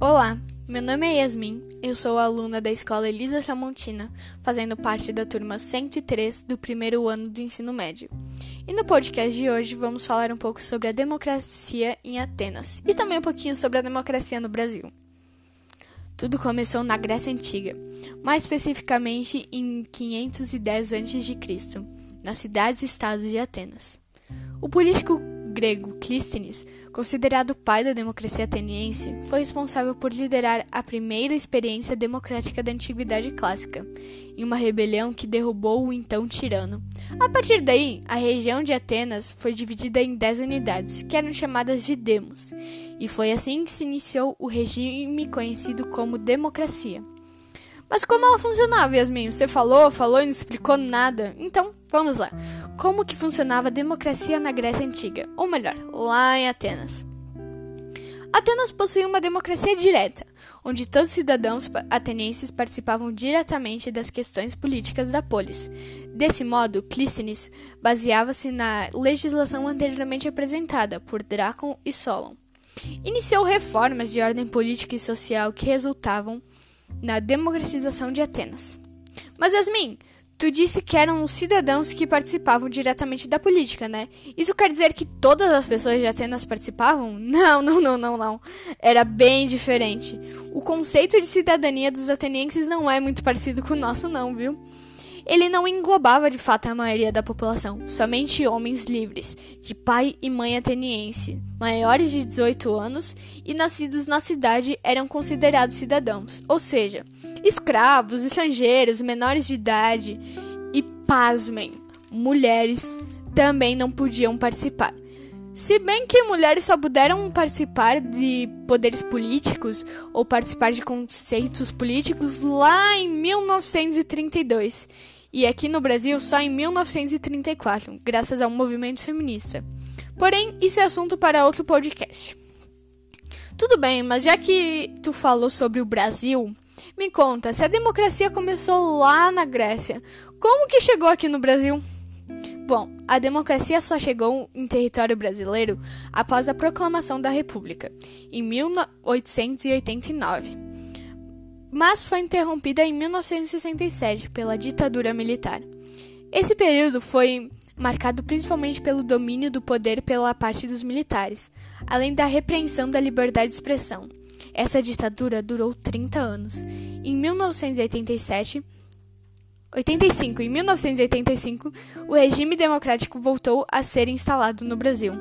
Olá, meu nome é Yasmin, eu sou aluna da Escola Elisa Tramontina, fazendo parte da turma 103 do primeiro ano do ensino médio. E no podcast de hoje vamos falar um pouco sobre a democracia em Atenas e também um pouquinho sobre a democracia no Brasil. Tudo começou na Grécia Antiga, mais especificamente em 510 a.C., nas cidades-estados de Atenas. O político grego Clístenes, considerado pai da democracia ateniense, foi responsável por liderar a primeira experiência democrática da antiguidade clássica, em uma rebelião que derrubou o então tirano. A partir daí, a região de Atenas foi dividida em dez unidades, que eram chamadas de demos, e foi assim que se iniciou o regime conhecido como democracia. Mas como ela funcionava, Yasmin? Você falou, falou e não explicou nada. Então, vamos lá. Como que funcionava a democracia na Grécia Antiga? Ou melhor, lá em Atenas. Atenas possuía uma democracia direta, onde todos os cidadãos atenienses participavam diretamente das questões políticas da polis. Desse modo, Clístenes baseava-se na legislação anteriormente apresentada por Drácon e Solon. Iniciou reformas de ordem política e social que resultavam na democratização de Atenas. Mas Yasmin, tu disse que eram os cidadãos que participavam diretamente da política, né? Isso quer dizer que todas as pessoas de Atenas participavam? Não, não, não, não, não. Era bem diferente. O conceito de cidadania dos atenienses não é muito parecido com o nosso, não, viu? Ele não englobava de fato a maioria da população, somente homens livres, de pai e mãe ateniense, maiores de 18 anos e nascidos na cidade eram considerados cidadãos, ou seja, escravos, estrangeiros, menores de idade e, pasmem, mulheres também não podiam participar. Se bem que mulheres só puderam participar de poderes políticos ou participar de conceitos políticos lá em 1932 e aqui no Brasil só em 1934, graças ao movimento feminista. Porém, isso é assunto para outro podcast. Tudo bem, mas já que tu falou sobre o Brasil, me conta, se a democracia começou lá na Grécia, como que chegou aqui no Brasil? Bom, a democracia só chegou em território brasileiro após a proclamação da República, em 1889 mas foi interrompida em 1967 pela ditadura militar. Esse período foi marcado principalmente pelo domínio do poder pela parte dos militares, além da repreensão da liberdade de expressão. Essa ditadura durou 30 anos. Em 1987, 85, em 1985, o regime democrático voltou a ser instalado no Brasil.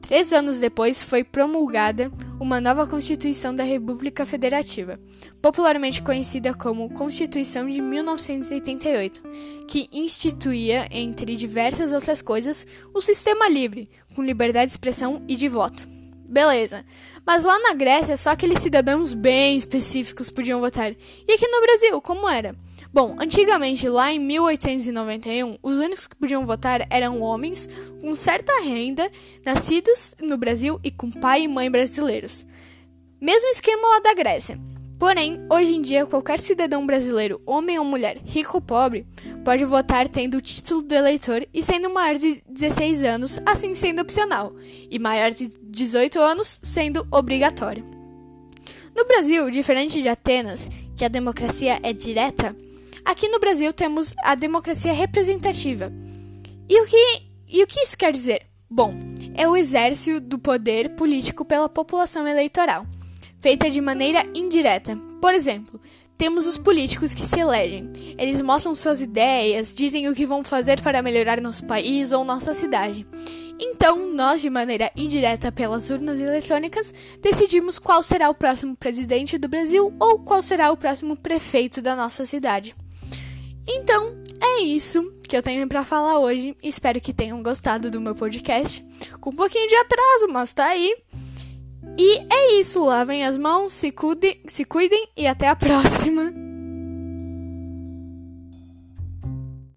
Três anos depois foi promulgada uma nova Constituição da República Federativa, popularmente conhecida como Constituição de 1988, que instituía, entre diversas outras coisas, o sistema livre, com liberdade de expressão e de voto. Beleza. Mas lá na Grécia, só aqueles cidadãos bem específicos podiam votar. E aqui no Brasil, como era? Bom, antigamente, lá em 1891, os únicos que podiam votar eram homens com certa renda, nascidos no Brasil e com pai e mãe brasileiros. Mesmo esquema lá da Grécia. Porém, hoje em dia, qualquer cidadão brasileiro, homem ou mulher, rico ou pobre, pode votar tendo o título do eleitor e sendo maior de 16 anos, assim sendo opcional, e maior de 18 anos sendo obrigatório. No Brasil, diferente de Atenas, que a democracia é direta, Aqui no Brasil temos a democracia representativa. E o que, e o que isso quer dizer? Bom, é o exército do poder político pela população eleitoral, feita de maneira indireta. Por exemplo, temos os políticos que se elegem. Eles mostram suas ideias, dizem o que vão fazer para melhorar nosso país ou nossa cidade. Então, nós, de maneira indireta pelas urnas eletrônicas, decidimos qual será o próximo presidente do Brasil ou qual será o próximo prefeito da nossa cidade. Então, é isso que eu tenho para falar hoje. Espero que tenham gostado do meu podcast. Com um pouquinho de atraso, mas tá aí. E é isso. Lavem as mãos, se cuidem, se cuidem e até a próxima.